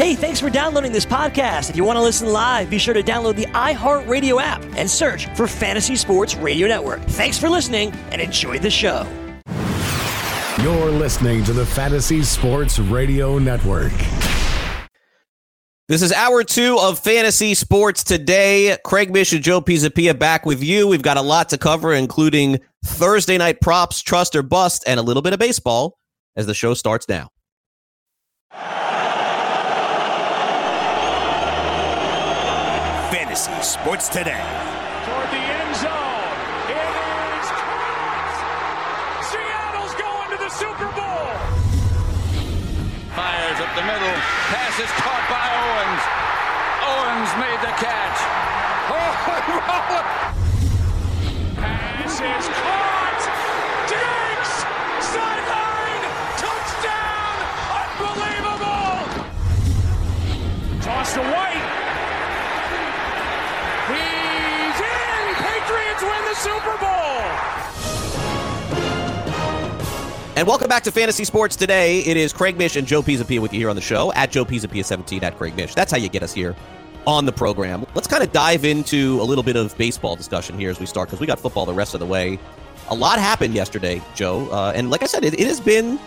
Hey, thanks for downloading this podcast. If you want to listen live, be sure to download the iHeartRadio app and search for Fantasy Sports Radio Network. Thanks for listening and enjoy the show. You're listening to the Fantasy Sports Radio Network. This is hour two of Fantasy Sports today. Craig Mish and Joe Pisapia back with you. We've got a lot to cover, including Thursday night props, trust or bust, and a little bit of baseball as the show starts now. Fantasy Sports Today. And welcome back to Fantasy Sports today. It is Craig Mish and Joe Pisapia with you here on the show at Joe Pisapia17 at Craig Mish. That's how you get us here on the program. Let's kind of dive into a little bit of baseball discussion here as we start because we got football the rest of the way. A lot happened yesterday, Joe, uh, and like I said, it, it has been.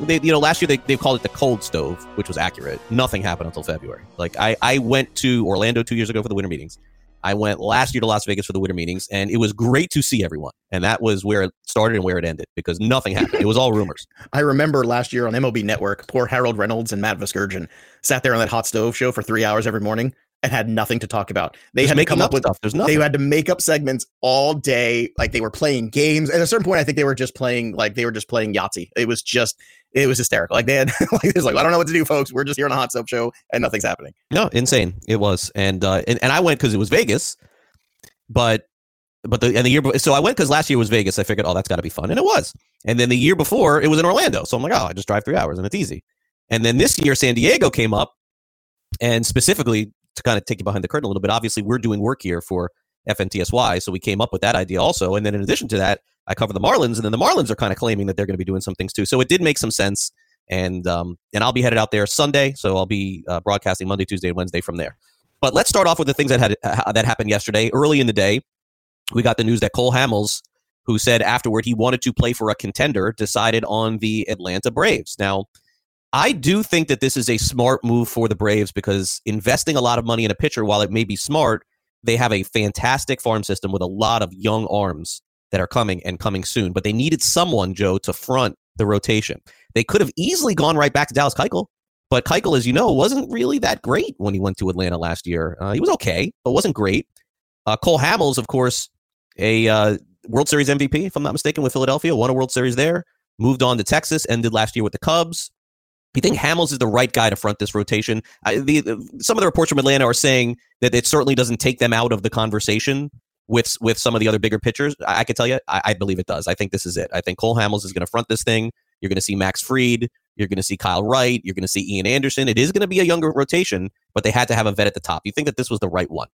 They, you know, last year they, they called it the cold stove, which was accurate. Nothing happened until February. Like I, I went to Orlando two years ago for the winter meetings. I went last year to Las Vegas for the winter meetings, and it was great to see everyone. And that was where it started and where it ended because nothing happened. It was all rumors. I remember last year on MLB Network, poor Harold Reynolds and Matt Vasgersian sat there on that hot stove show for three hours every morning and had nothing to talk about. They Just had to come up up with stuff. There's nothing. They had to make up segments all day. Like they were playing games. At a certain point, I think they were just playing like they were just playing Yahtzee. It was just it was hysterical. Like they had like it was like I don't know what to do, folks. We're just here on a hot soap show and nothing's happening. No, insane. It was, and uh, and, and I went because it was Vegas, but but the and the year so I went because last year was Vegas. I figured, oh, that's got to be fun, and it was. And then the year before, it was in Orlando, so I'm like, oh, I just drive three hours and it's easy. And then this year, San Diego came up, and specifically to kind of take you behind the curtain a little bit. Obviously, we're doing work here for FNTSY, so we came up with that idea also. And then in addition to that, I cover the Marlins, and then the Marlins are kind of claiming that they're going to be doing some things too. So it did make some sense. And um, and I'll be headed out there Sunday, so I'll be uh, broadcasting Monday, Tuesday, and Wednesday from there. But let's start off with the things that had uh, that happened yesterday. Early in the day, we got the news that Cole Hamels, who said afterward he wanted to play for a contender, decided on the Atlanta Braves. Now, I do think that this is a smart move for the Braves because investing a lot of money in a pitcher, while it may be smart, they have a fantastic farm system with a lot of young arms that are coming and coming soon. But they needed someone, Joe, to front the rotation. They could have easily gone right back to Dallas Keuchel, but Keuchel, as you know, wasn't really that great when he went to Atlanta last year. Uh, he was okay, but wasn't great. Uh, Cole Hamels, of course, a uh, World Series MVP, if I'm not mistaken, with Philadelphia, won a World Series there, moved on to Texas, ended last year with the Cubs. You think Hamels is the right guy to front this rotation? I, the, some of the reports from Atlanta are saying that it certainly doesn't take them out of the conversation with with some of the other bigger pitchers. I, I can tell you, I, I believe it does. I think this is it. I think Cole Hamels is going to front this thing. You're going to see Max Fried. You're going to see Kyle Wright. You're going to see Ian Anderson. It is going to be a younger rotation, but they had to have a vet at the top. You think that this was the right one?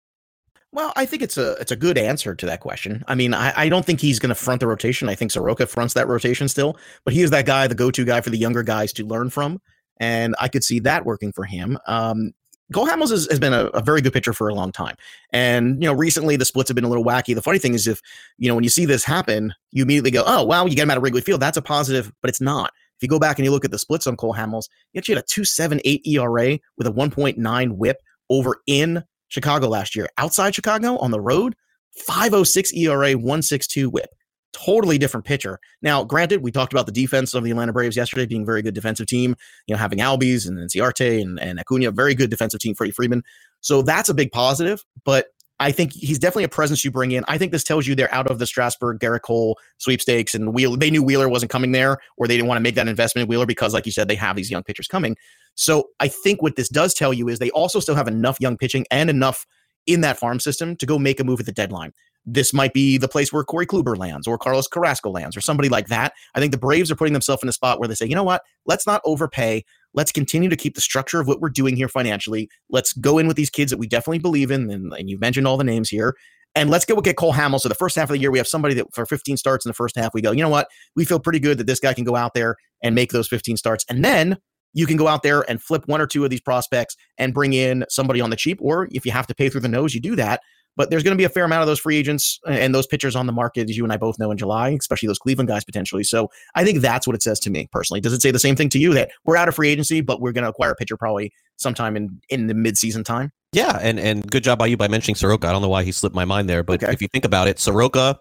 Well, I think it's a it's a good answer to that question. I mean, I, I don't think he's going to front the rotation. I think Soroka fronts that rotation still, but he is that guy, the go to guy for the younger guys to learn from, and I could see that working for him. Um, Cole Hamels has, has been a, a, very good pitcher for a long time, and you know recently the splits have been a little wacky. The funny thing is, if you know when you see this happen, you immediately go, "Oh, wow, you get him out of Wrigley Field. That's a positive," but it's not. If you go back and you look at the splits on Cole Hamels, he actually had a 2.78 ERA with a 1.9 WHIP over in Chicago last year. Outside Chicago on the road, 506 ERA, 162 whip. Totally different pitcher. Now, granted, we talked about the defense of the Atlanta Braves yesterday being a very good defensive team, you know, having Albies and Ciarte and, and Acuna, very good defensive team, Freddie Freeman. So that's a big positive, but I think he's definitely a presence you bring in. I think this tells you they're out of the Strasburg, Gerrit Cole sweepstakes, and Wheeler. They knew Wheeler wasn't coming there, or they didn't want to make that investment in Wheeler because, like you said, they have these young pitchers coming. So I think what this does tell you is they also still have enough young pitching and enough in that farm system to go make a move at the deadline. This might be the place where Corey Kluber lands or Carlos Carrasco lands or somebody like that. I think the Braves are putting themselves in a spot where they say, you know what? Let's not overpay. Let's continue to keep the structure of what we're doing here financially. Let's go in with these kids that we definitely believe in. And, and you mentioned all the names here. And let's go get Cole Hamels. So the first half of the year, we have somebody that for 15 starts in the first half, we go, you know what? We feel pretty good that this guy can go out there and make those 15 starts. And then you can go out there and flip one or two of these prospects and bring in somebody on the cheap, or if you have to pay through the nose, you do that. But there's going to be a fair amount of those free agents and those pitchers on the market, as you and I both know in July, especially those Cleveland guys potentially. So I think that's what it says to me personally. Does it say the same thing to you that we're out of free agency, but we're going to acquire a pitcher probably sometime in in the midseason time? Yeah, and and good job by you by mentioning Soroka. I don't know why he slipped my mind there, but Okay. if you think about it, Soroka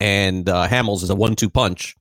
and uh, Hamels is a one-two punch,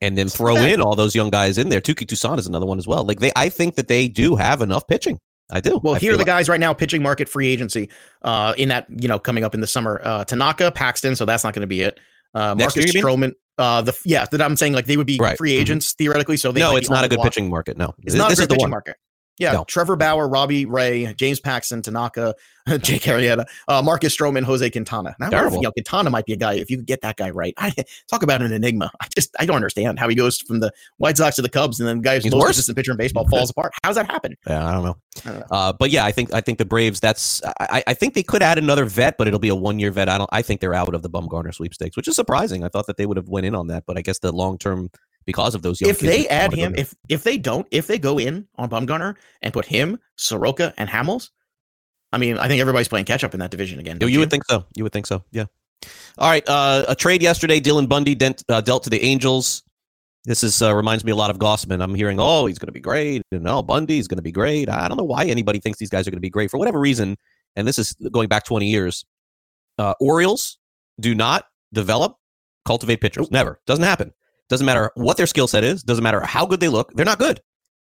and then throw in all those young guys in there. Touki Toussaint is another one as well. Like they, I think that they do have enough pitching. I do. Well, I here are the like- guys right now pitching market free agency uh, in that, you know, coming up in the summer. Uh, Tanaka, Paxton, so that's not going to be it. Uh, Marcus year, Stroman, uh, the yeah, that I'm saying like they would be Right. free Mhm. agents theoretically. So they No, it's not a good pitching market. No, It's not this a the pitching market. Yeah, No. Trevor Bauer, Robbie Ray, James Paxton, Tanaka, Jake Arrieta, uh, Marcus Stroman, Jose Quintana. Now, I wonder if, you know, Quintana might be a guy if you could get that guy right. I, talk about an enigma. I just I don't understand how he goes from the White Sox to the Cubs and then the guy who's He's most worse. consistent pitcher in baseball falls apart. How does that happen? Yeah, I don't know. I don't know. Uh, but yeah, I think I think the Braves. That's I, I think they could add another vet, but it'll be a one year vet. I don't. I think they're out of the Bumgarner sweepstakes, which is surprising. I thought that they would have went in on that, but I guess the long term because of those young. if they add him, if if they don't, if they go in on Bumgarner and put him, Soroka, and Hamels, I mean, I think everybody's playing catch up in that division again. you, you would think so. You would think so. Yeah. All right. Uh, a trade yesterday. Dylan Bundy dent, uh, dealt to the Angels. This is uh, reminds me a lot of Gausman. I'm hearing, oh, he's going to be great, and oh, Bundy's going to be great. I don't know why anybody thinks these guys are going to be great for whatever reason. And this is going back 20 years. Uh, Orioles do not develop, cultivate pitchers. Never doesn't happen. Doesn't matter what their skill set is. Doesn't matter how good they look. They're not good.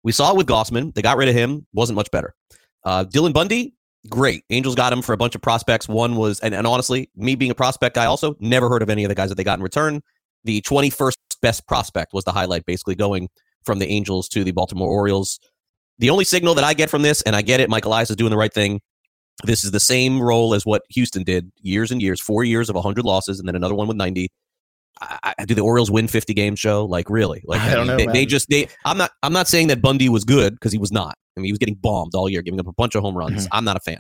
We saw it with Gausman. They got rid of him. Wasn't much better. Uh, Dylan Bundy, great. Angels got him for a bunch of prospects. One was, and, and honestly, me being a prospect guy, also never heard of any of the guys that they got in return. The 21st best prospect was the highlight, basically going from the Angels to the Baltimore Orioles. The only signal that I get from this, and I get it, Michael Elias is doing the right thing. This is the same role as what Houston did years and years, four years of 100 losses, and then another one with 90. I, I, do the Orioles win 50 games, show? Like really? Like I don't know, They, they just they. I'm not. I'm not saying that Bundy was good because he was not. I mean, he was getting bombed all year, giving up a bunch of home runs. I'm not a fan,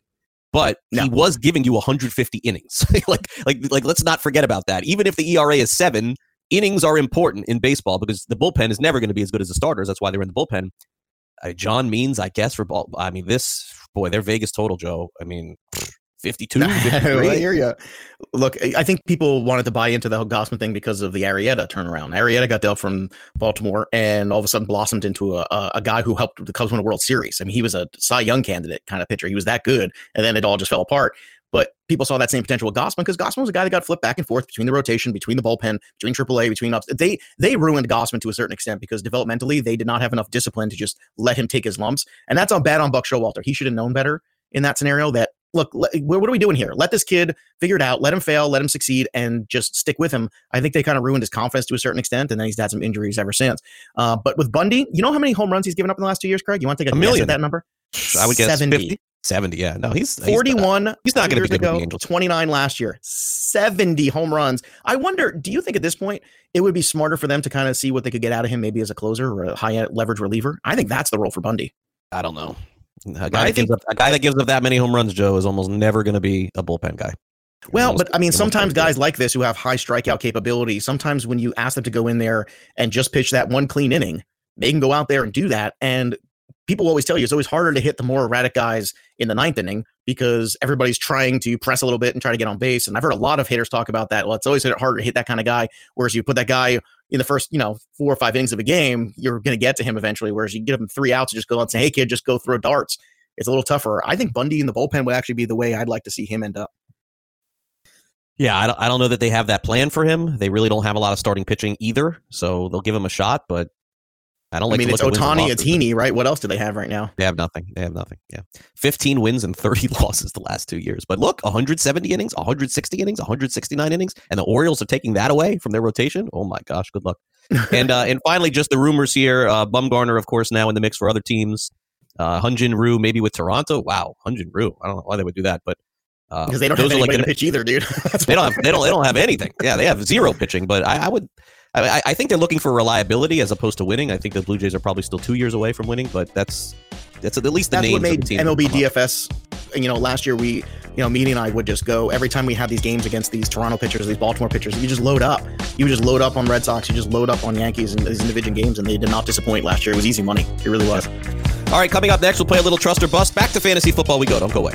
but No. he was giving you 150 innings. like, like, like, let's not forget about that. Even if the ERA is seven, innings are important in baseball because the bullpen is never going to be as good as the starters. That's why they're in the bullpen. Uh, John Means, I guess, for ball. I mean, this boy, their Vegas total, Joe. I mean, 52, I hear you. Look, I think people wanted to buy into the whole Gausman thing because of the Arrieta turnaround. Arrieta got dealt from Baltimore and all of a sudden blossomed into a, a, a guy who helped the Cubs win a World Series. I mean, he was a Cy Young candidate kind of pitcher. He was that good, and then it all just fell apart. But people saw that same potential with Gausman because Gausman was a guy that got flipped back and forth between the rotation, between the bullpen, between AAA, between ups. They they ruined Gausman to a certain extent because developmentally they did not have enough discipline to just let him take his lumps, and that's on bad on Buck Showalter. He should have known better in that scenario. That look, let, what are we doing here? Let this kid figure it out. Let him fail. Let him succeed, and just stick with him. I think they kind of ruined his confidence to a certain extent, and then he's had some injuries ever since. Uh, but with Bundy, you know how many home runs he's given up in the last two years, Craig? You want to take a, A guess million. at that number? I would guess 70. 50, 70. Yeah, no, he's he's- 41 He's not going to be years good ago, Angels. 29 last year 70 home runs i wonder do you think at this point it would be smarter for them to kind of see what they could get out of him maybe as a closer or a high leverage reliever i think that's the role for bundy I don't know. A guy, that gives up, a guy that gives up that many home runs, Joe, is almost never going to be a bullpen guy. well but i mean sometimes guys like this who have high strikeout capability sometimes when you ask them to go in there and just pitch that one clean inning they can go out there and do that and people always tell you it's always harder to hit the more erratic guys in the ninth inning because everybody's trying to press a little bit and try to get on base. And I've heard a lot of hitters talk about that. Well, it's always harder to hit that kind of guy. Whereas you put that guy in the first, you know, four or five innings of a game, you're going to get to him eventually. Whereas you give him three outs and just go out and say, hey, kid, just go throw darts. It's a little tougher. I think Bundy in the bullpen would actually be the way I'd like to see him end up. Yeah, I don't, I don't know that they have that plan for him. They really don't have a lot of starting pitching either, so they'll give him a shot. But I don't I mean, it's look at wins and Otani. Heaney, right? What else do they have right now? They have nothing. They have nothing. Yeah, fifteen wins and thirty losses the last two years. But look, 170 innings, 160 innings, 169 innings, and the Orioles are taking that away from their rotation. Oh my gosh, good luck. and uh, and finally, just the rumors here. Uh, Bumgarner, of course, now in the mix for other teams. Uh, Hyun-jin Ryu maybe with Toronto. Wow, Hyun-jin Ryu. I don't know why they would do that, but uh, Because they don't have are like anybody to pitch either, dude. They don't have they don't they don't have anything. Yeah, they have zero pitching. But I, I would I, I- think they're looking for reliability as opposed to winning. I think the Blue Jays are probably still two years away from winning, but that's that's at least the That's names what made MLB. DFS. You know, last year we, you know, Meany and I would just go every time we had these games against these Toronto pitchers, these Baltimore pitchers. You just load up You would just load up on Red Sox, you just load up on Yankees in these individual games, and they did not disappoint last year. It was easy money. It really was. All right, coming up next, we'll play a little trust or bust. Back to fantasy football we go. Don't go away.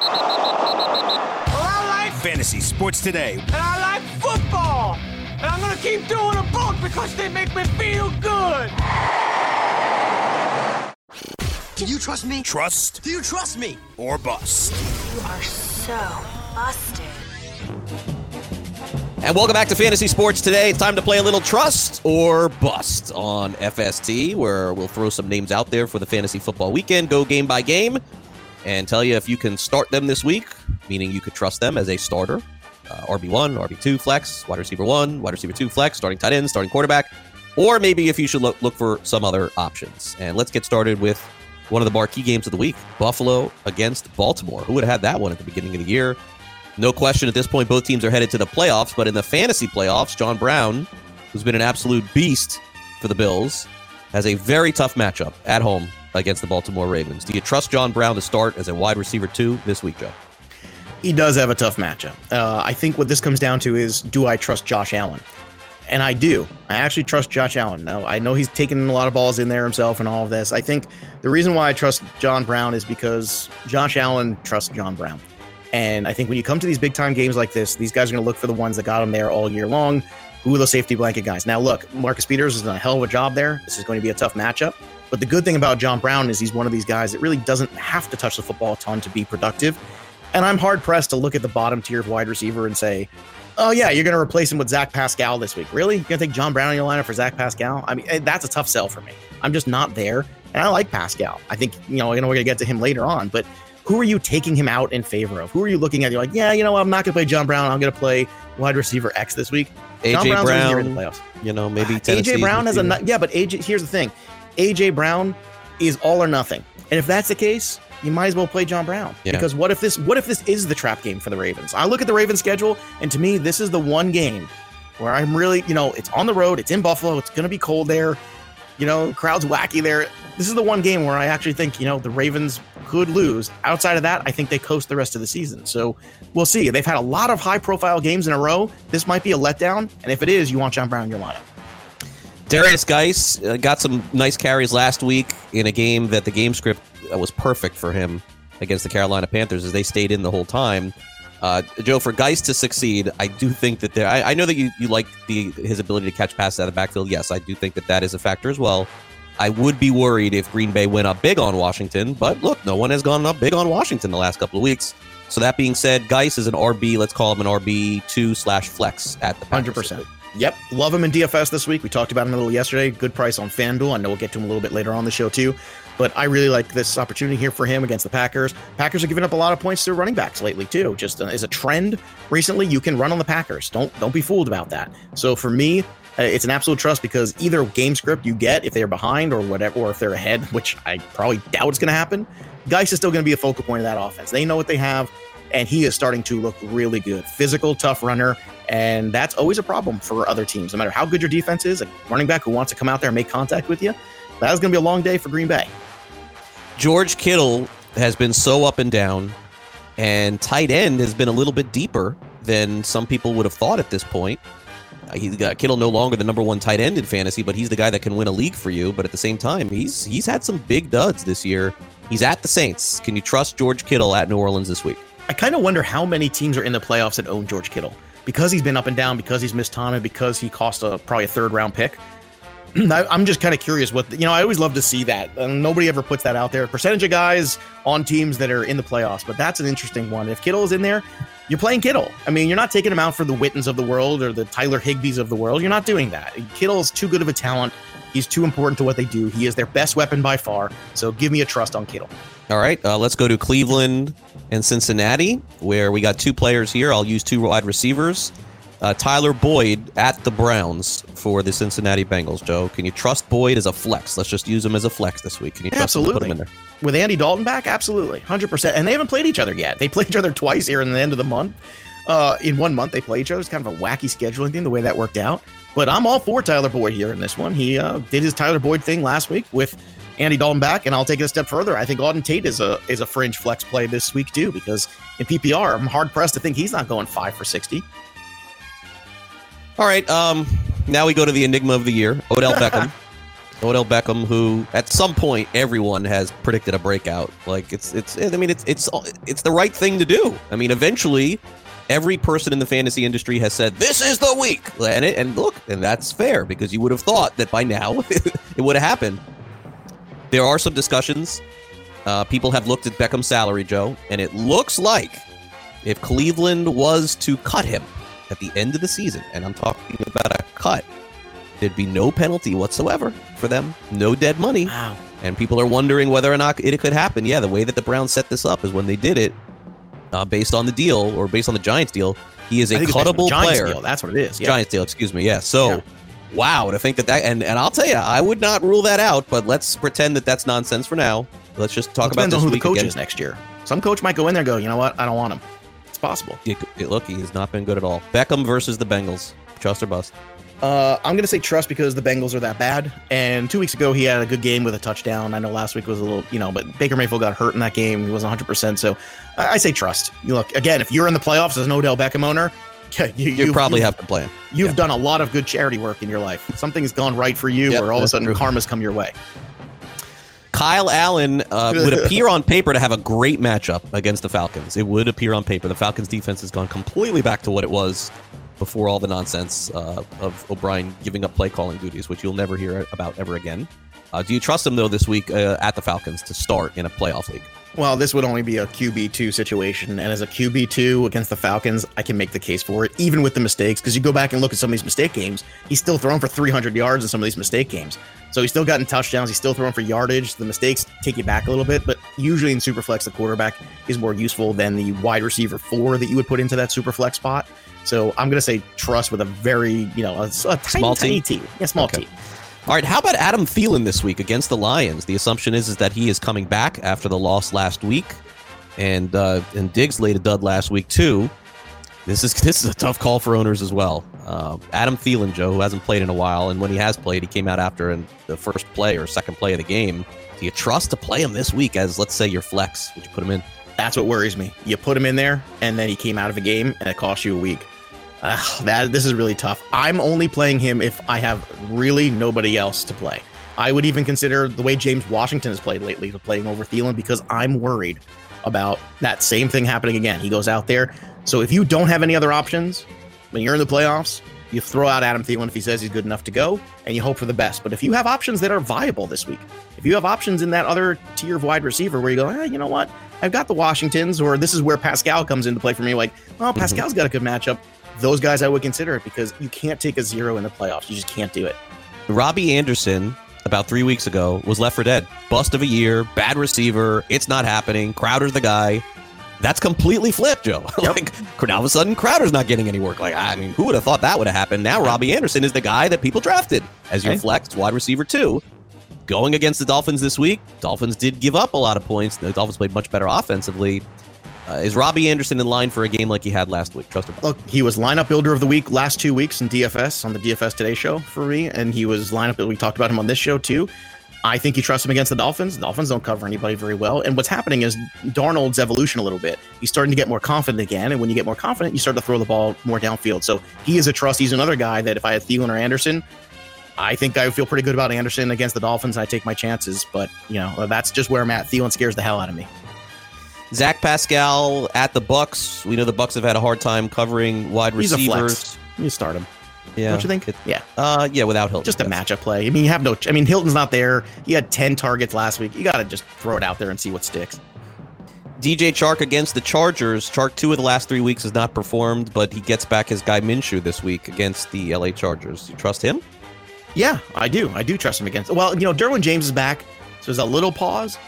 Well, I like fantasy sports today. And I like football. And I'm going to keep doing them both because they make me feel good. Do you trust me? Trust Do you trust me? or bust. You are so busted. And welcome back to Fantasy Sports today. It's time to play a little trust or bust on FST, where we'll throw some names out there for the fantasy football weekend, go game by game, and tell you if you can start them this week, meaning you could trust them as a starter. Uh, RB1, RB2, flex, wide receiver 1, wide receiver 2, flex, starting tight end, starting quarterback, or maybe if you should look, look for some other options. And let's get started with one of the marquee games of the week Buffalo against Baltimore. Who would have had that one at the beginning of the year? No question at this point, both teams are headed to the playoffs, but in the fantasy playoffs, John Brown, who's been an absolute beast for the Bills, has a very tough matchup at home against the Baltimore Ravens. Do you trust John Brown to start as a wide receiver two this week, Joe? He does have a tough matchup. Uh, I think what this comes down to is do I trust Josh Allen? And I do. I actually trust Josh Allen. Now, I know he's taken a lot of balls in there himself and all of this. I think the reason why I trust John Brown is because Josh Allen trusts John Brown. And I think when you come to these big time games like this, these guys are going to look for the ones that got them there all year long. Who are the safety blanket guys? Now, look, Marcus Peters is done a hell of a job there. This is going to be a tough matchup. But the good thing about John Brown is he's one of these guys that really doesn't have to touch the football a ton to be productive. And I'm hard pressed to look at the bottom tier of wide receiver and say, oh, yeah, you're going to replace him with Zach Pascal this week. Really? You're going to take John Brown in your lineup for Zach Pascal? I mean, eh, that's a tough sell for me. I'm just not there. And I like Pascal. I think, you know, you know we're going to get to him later on. But who are you taking him out in favor of? Who are you looking at? You're like, yeah, you know, what? I'm not going to play John Brown. I'm going to play wide receiver X this week. AJ Brown's gonna here in the Brown, playoffs. you know, maybe. AJ Brown has a yeah, but AJ here's the thing, AJ Brown is all or nothing, and if that's the case, you might as well play John Brown Yeah. because what if this what if this is the trap game for the Ravens? I look at the Ravens schedule, and to me, this is the one game where I'm really you know it's on the road, it's in Buffalo, it's going to be cold there, you know, crowd's wacky there. This is the one game where I actually think you know the Ravens could lose. Outside of that, I think they coast the rest of the season. So we'll see. They've had a lot of high profile games in a row. This might be a letdown, and if it is, you want John Brown in your lineup. Derrius Guice uh, got some nice carries last week in a game that the game script uh, was perfect for him against the Carolina Panthers as they stayed in the whole time. Uh, Joe, for Guice to succeed, I do think that there. I, I know that you, you like the his ability to catch passes out of the backfield. Yes, I do think that that is a factor as well. I would be worried if Green Bay went up big on Washington, but look, no one has gone up big on Washington the last couple of weeks. So that being said, Guice is an RB. Let's call him an RB two slash flex at the Hundred percent. Yep, love him in DFS this week. We talked about him a little yesterday. Good price on FanDuel. I know we'll get to him a little bit later on the show too, but I really like this opportunity here for him against the Packers. Packers are giving up a lot of points to running backs lately too. Just uh, as a trend recently, you can run on the Packers. Don't don't be fooled about that. So for me, uh, it's an absolute trust because either game script you get if they're behind or whatever, or if they're ahead, which I probably doubt is going to happen. Guice is still going to be a focal point of that offense. They know what they have and he is starting to look really good. Physical, tough runner, and that's always a problem for other teams. No matter how good your defense is, a running back who wants to come out there and make contact with you, that is going to be a long day for Green Bay. George Kittle has been so up and down, and tight end has been a little bit deeper than some people would have thought at this point. Uh, He's got Kittle no longer the number one tight end in fantasy, but he's the guy that can win a league for you. But at the same time, he's he's had some big duds this year. He's at the Saints. Can you trust George Kittle at New Orleans this week? I kind of wonder how many teams are in the playoffs that own George Kittle because he's been up and down, because he's missed time, and because he cost a probably a third round pick. I- I'm just kind of curious what you know. I always love to see that. And nobody ever puts that out there. Percentage of guys on teams that are in the playoffs, but that's an interesting one. If Kittle is in there, you're playing Kittle. I mean, you're not taking him out for the Wittens of the world or the Tyler Higbees of the world. You're not doing that. Kittle is too good of a talent He's too important to what they do. He is their best weapon by far. So give me a trust on Kittle. All right, uh, let's go to Cleveland and Cincinnati, where we got two players here. I'll use two wide receivers. Uh, Tyler Boyd at the Browns for the Cincinnati Bengals. Joe, can you trust Boyd as a flex? Let's just use him as a flex this week. Can you trust him put him in there? With Andy Dalton back, absolutely, hundred percent. And they haven't played each other yet. They played each other twice here in the end of the month. Uh, in one month, they play each other. It's kind of a wacky scheduling thing the way that worked out. But I'm all for Tyler Boyd here in this one. He uh, did his Tyler Boyd thing last week with Andy Dalton back, and I'll take it a step further. I think Auden Tate is a is a fringe flex play this week too, because in PPR, I'm hard pressed to think he's not going five for sixty. All right. Um, now we go to the enigma of the year, Odell Beckham. Odell Beckham, who at some point everyone has predicted a breakout. Like it's it's I mean it's it's it's the right thing to do. I mean eventually every person in the fantasy industry has said this is the week. And it, and look, and that's fair because you would have thought that by now it would have happened. There are some discussions. Uh, people have looked at Beckham's salary, Joe, and it looks like if Cleveland was to cut him at the end of the season, and I'm talking about a cut, there'd be no penalty whatsoever for them, no dead money. Wow. And people are wondering whether or not it could happen. Yeah, the way that the Browns set this up is when they did it, uh, based on the deal or based on the Giants deal, he is a cuttable player. Deal. That's what it is. Yeah. Giants deal, excuse me. Yeah. So, yeah. wow, to think that that and and I'll tell you, I would not rule that out. But let's pretend that that's nonsense for now. Let's just talk about depends on who the coach again. is next year. Some coach might go in there and go, you know what, I don't want him. It's possible. Yeah, look, he has not been good at all. Beckham versus the Bengals. Trust or bust. Uh, I'm going to say trust because the Bengals are that bad. And two weeks ago, he had a good game with a touchdown. I know last week was a little, you know, but Baker Mayfield got hurt in that game. He wasn't 100%. So I, I say trust. You look, again, if you're in the playoffs as an Odell Beckham owner, you, you, you probably have to play him. You've yeah. done a lot of good charity work in your life. Something's gone right for you, yep, or all of a sudden true. karma's come your way. Kyle Allen uh, would appear on paper to have a great matchup against the Falcons. It would appear on paper. The Falcons defense has gone completely back to what it was before all the nonsense uh, of O'Brien giving up play calling duties, which you'll never hear about ever again. Uh, do you trust him though this week uh, at the Falcons to start in a playoff league? Well, this would only be a QB two situation, and as a QB two against the Falcons, I can make the case for it, even with the mistakes. Because you go back and look at some of these mistake games, he's still throwing for 300 yards in some of these mistake games. So he's still gotten touchdowns. He's still throwing for yardage. The mistakes take you back a little bit, but usually in Superflex, the quarterback is more useful than the wide receiver four that you would put into that Superflex spot. So I'm going to say trust with a very, you know, a, a tiny, small tiny team. team. Yeah, small okay. team. All right, how about Adam Thielen this week against the Lions? The assumption is, is that he is coming back after the loss last week, and uh, and Diggs laid a dud last week too. This is this is a tough call for owners as well. Uh, Adam Thielen, Joe, who hasn't played in a while, and when he has played, he came out after in the first play or second play of the game. Do you trust to play him this week as, let's say, your flex? Would you put him in? That's what worries me. You put him in there, and then he came out of a game, and it cost you a week. That this is really tough. I'm only playing him if I have really nobody else to play. I would even consider the way James Washington has played lately, to playing over Thielen, because I'm worried about that same thing happening again. He goes out there. So if you don't have any other options when you're in the playoffs, you throw out Adam Thielen if he says he's good enough to go, and you hope for the best. But if you have options that are viable this week, if you have options in that other tier of wide receiver where you go, hey, you know what? I've got the Washingtons, or this is where Pascal comes into play for me. Like, well, mm-hmm. Pascal's got a good matchup those guys I would consider it because you can't take a zero in the playoffs. You just can't do it. Robbie Anderson, about three weeks ago, was left for dead. Bust of a year, bad receiver. It's not happening. Crowder's the guy. That's completely flipped, Joe. Yep. like now all of a sudden, Crowder's not getting any work. Like I mean, who would have thought that would have happened? Now Robbie Anderson is the guy that people drafted as your flex wide receiver too. Going against the Dolphins this week, Dolphins did give up a lot of points. The Dolphins played much better offensively. Uh, is Robbie Anderson in line for a game like he had last week? Trust him. Look, he was lineup builder of the week last two weeks in DFS on the DFS Today show for me, and he was lineup. We talked about him on this show too. I think you trust him against the Dolphins. The Dolphins don't cover anybody very well. And what's happening is Darnold's evolution a little bit. He's starting to get more confident again. And when you get more confident, you start to throw the ball more downfield. So he is a trust. He's another guy that if I had Thielen or Anderson, I think I feel pretty good about Anderson against the Dolphins. I take my chances. But, you know, that's just where I'm at. Thielen scares the hell out of me. Zach Pascal at the Bucks. We know the Bucks have had a hard time covering wide He's receivers. You start him. Yeah. Don't you think? It, yeah. Uh, yeah, without Hilton. Just a matchup play. I mean, you have no. I mean, Hilton's not there. He had ten targets last week. You got to just throw it out there and see what sticks. DJ Chark against the Chargers. Chark two of the last three weeks has not performed, but he gets back his guy Minshew this week against the LA Chargers. You trust him? Yeah, I do. I do trust him against. Well, you know, Derwin James is back, so there's a little pause.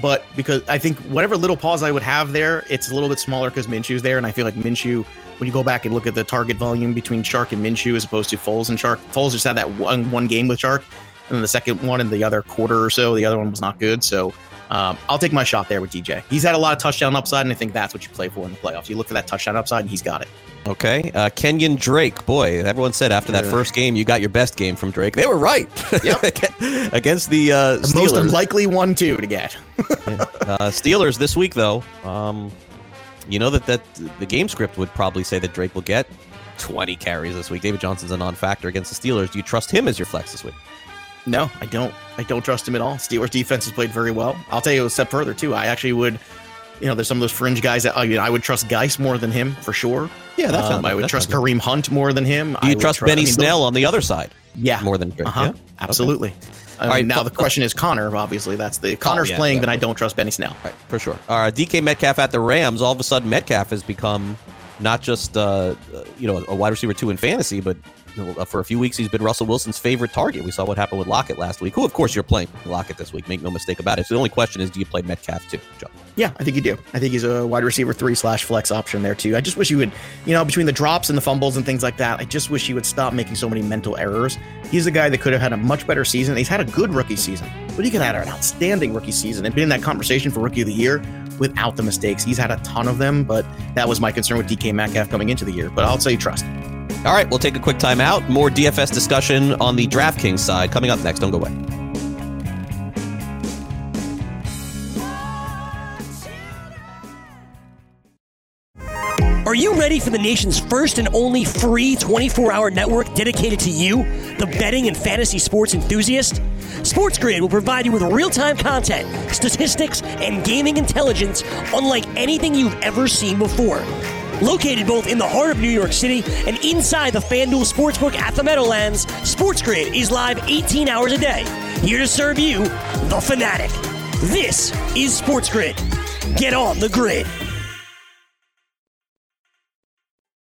But because I think whatever little pause I would have there, it's a little bit smaller because Minshew's there, and I feel like Minshew. When you go back and look at the target volume between Chark and Minshew as opposed to Foles and Chark, Foles just had that one one game with Chark, and then the second one in the other quarter or so, the other one was not good. So um, I'll take my shot there with DJ. He's had a lot of touchdown upside, and I think that's what you play for in the playoffs. You look for that touchdown upside, and he's got it. Okay, uh, Kenyon Drake. Boy, everyone said after that first game you got your best game from Drake. They were right. Yep. Against the uh, The most Steelers. likely one two to get. uh, Steelers this week, though. Um, you know that that the game script would probably say that Drake will get 20 carries this week. David Johnson's a non-factor against the Steelers. Do you trust him as your flex this week? No, I don't. I don't trust him at all. Steelers defense has played very well. I'll tell you a step further too. I actually would. You know, there's some of those fringe guys that I mean, I would trust Guice more than him for sure. Yeah, that's Um, I would trust sounds good. Kareem Hunt more than him. Do you trust tru- I Benny mean, Snell on the other side? Yeah, more than. Uh-huh. Yeah? Absolutely. I All right, now the question is Conner. Obviously, that's the Conner's yeah, playing. Then I don't trust Benny Snell. Right, for sure. Uh, DK Metcalf at the Rams. All of a sudden, Metcalf has become not just uh, uh, you know a wide receiver two in fantasy, but for a few weeks he's been Russell Wilson's favorite target. We saw what happened with Lockett last week. Who, of course, you're playing Lockett this week. Make no mistake about it. So the only question is, do you play Metcalf too, Joe? Yeah, I think you do. I think he's a wide receiver three slash flex option there too. I just wish you would, you know, between the drops and the fumbles and things like that, I just wish he would stop making so many mental errors. He's a guy that could have had a much better season. He's had a good rookie season, but he could have had an outstanding rookie season and been in that conversation for rookie of the year without the mistakes. He's had a ton of them, but that was my concern with DK Metcalf coming into the year. But I'll say trust. All right, we'll take a quick time out. More DFS discussion on the DraftKings side coming up next. Don't go away. Are you ready for the nation's first and only free 24 hour network dedicated to you, the betting and fantasy sports enthusiast? SportsGrid will provide you with real time content, statistics, and gaming intelligence unlike anything you've ever seen before. Located both in the heart of New York City and inside the FanDuel Sportsbook at the Meadowlands, SportsGrid is live 18 hours a day, here to serve you, the fanatic. This is SportsGrid. Get on the grid.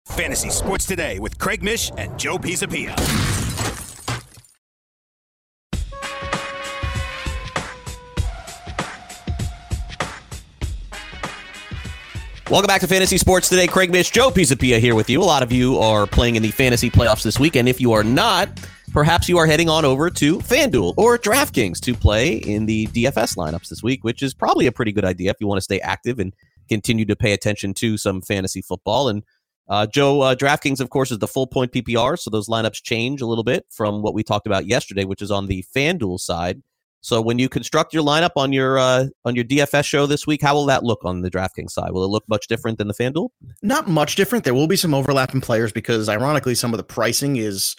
Fantasy Sports Today with Craig Mish and Joe Pisapia. Welcome back to Fantasy Sports Today. Craig Mish, Joe Pisapia here with you. A lot of you are playing in the fantasy playoffs this week, and if you are not, perhaps you are heading on over to FanDuel or DraftKings to play in the DFS lineups this week, which is probably a pretty good idea if you want to stay active and continue to pay attention to some fantasy football. And uh, Joe, uh, DraftKings, of course, is the full point PPR, so those lineups change a little bit from what we talked about yesterday, which is on the FanDuel side. So when you construct your lineup on your uh, on your DFS show this week, how will that look on the DraftKings side? Will it look much different than the FanDuel? Not much different. There will be some overlap in players because, ironically, some of the pricing is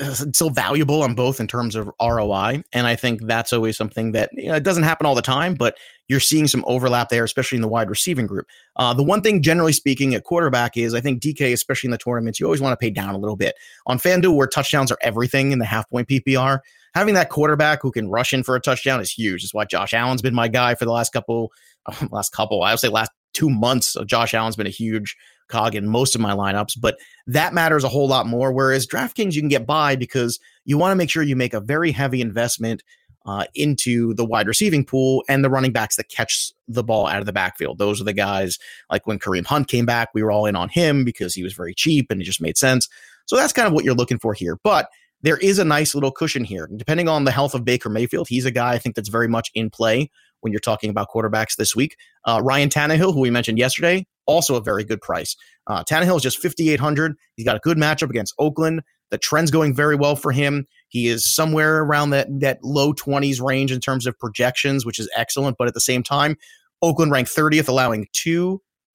uh, still valuable on both in terms of ROI. And I think that's always something that you know, it doesn't happen all the time, but you're seeing some overlap there, especially in the wide receiving group. Uh, the one thing, generally speaking, at quarterback is I think DK, especially in the tournaments, you always want to pay down a little bit. On FanDuel, where touchdowns are everything in the half point PPR, having that quarterback who can rush in for a touchdown is huge. That's why Josh Allen's been my guy for the last couple, last couple, I would say last two months. Josh Allen's been a huge cog in most of my lineups, but that matters a whole lot more. Whereas DraftKings, you can get by because you want to make sure you make a very heavy investment uh, into the wide receiving pool and the running backs that catch the ball out of the backfield. Those are the guys like when Kareem Hunt came back, we were all in on him because he was very cheap and it just made sense. So that's kind of what you're looking for here. But there is a nice little cushion here. Depending on the health of Baker Mayfield, he's a guy I think that's very much in play when you're talking about quarterbacks this week. Uh, Ryan Tannehill, who we mentioned yesterday, also a very good price. Uh, Tannehill is just 5,800. He's got a good matchup against Oakland. The trend's going very well for him. He is somewhere around that that low 20s range in terms of projections, which is excellent. But at the same time, Oakland ranked 30th, allowing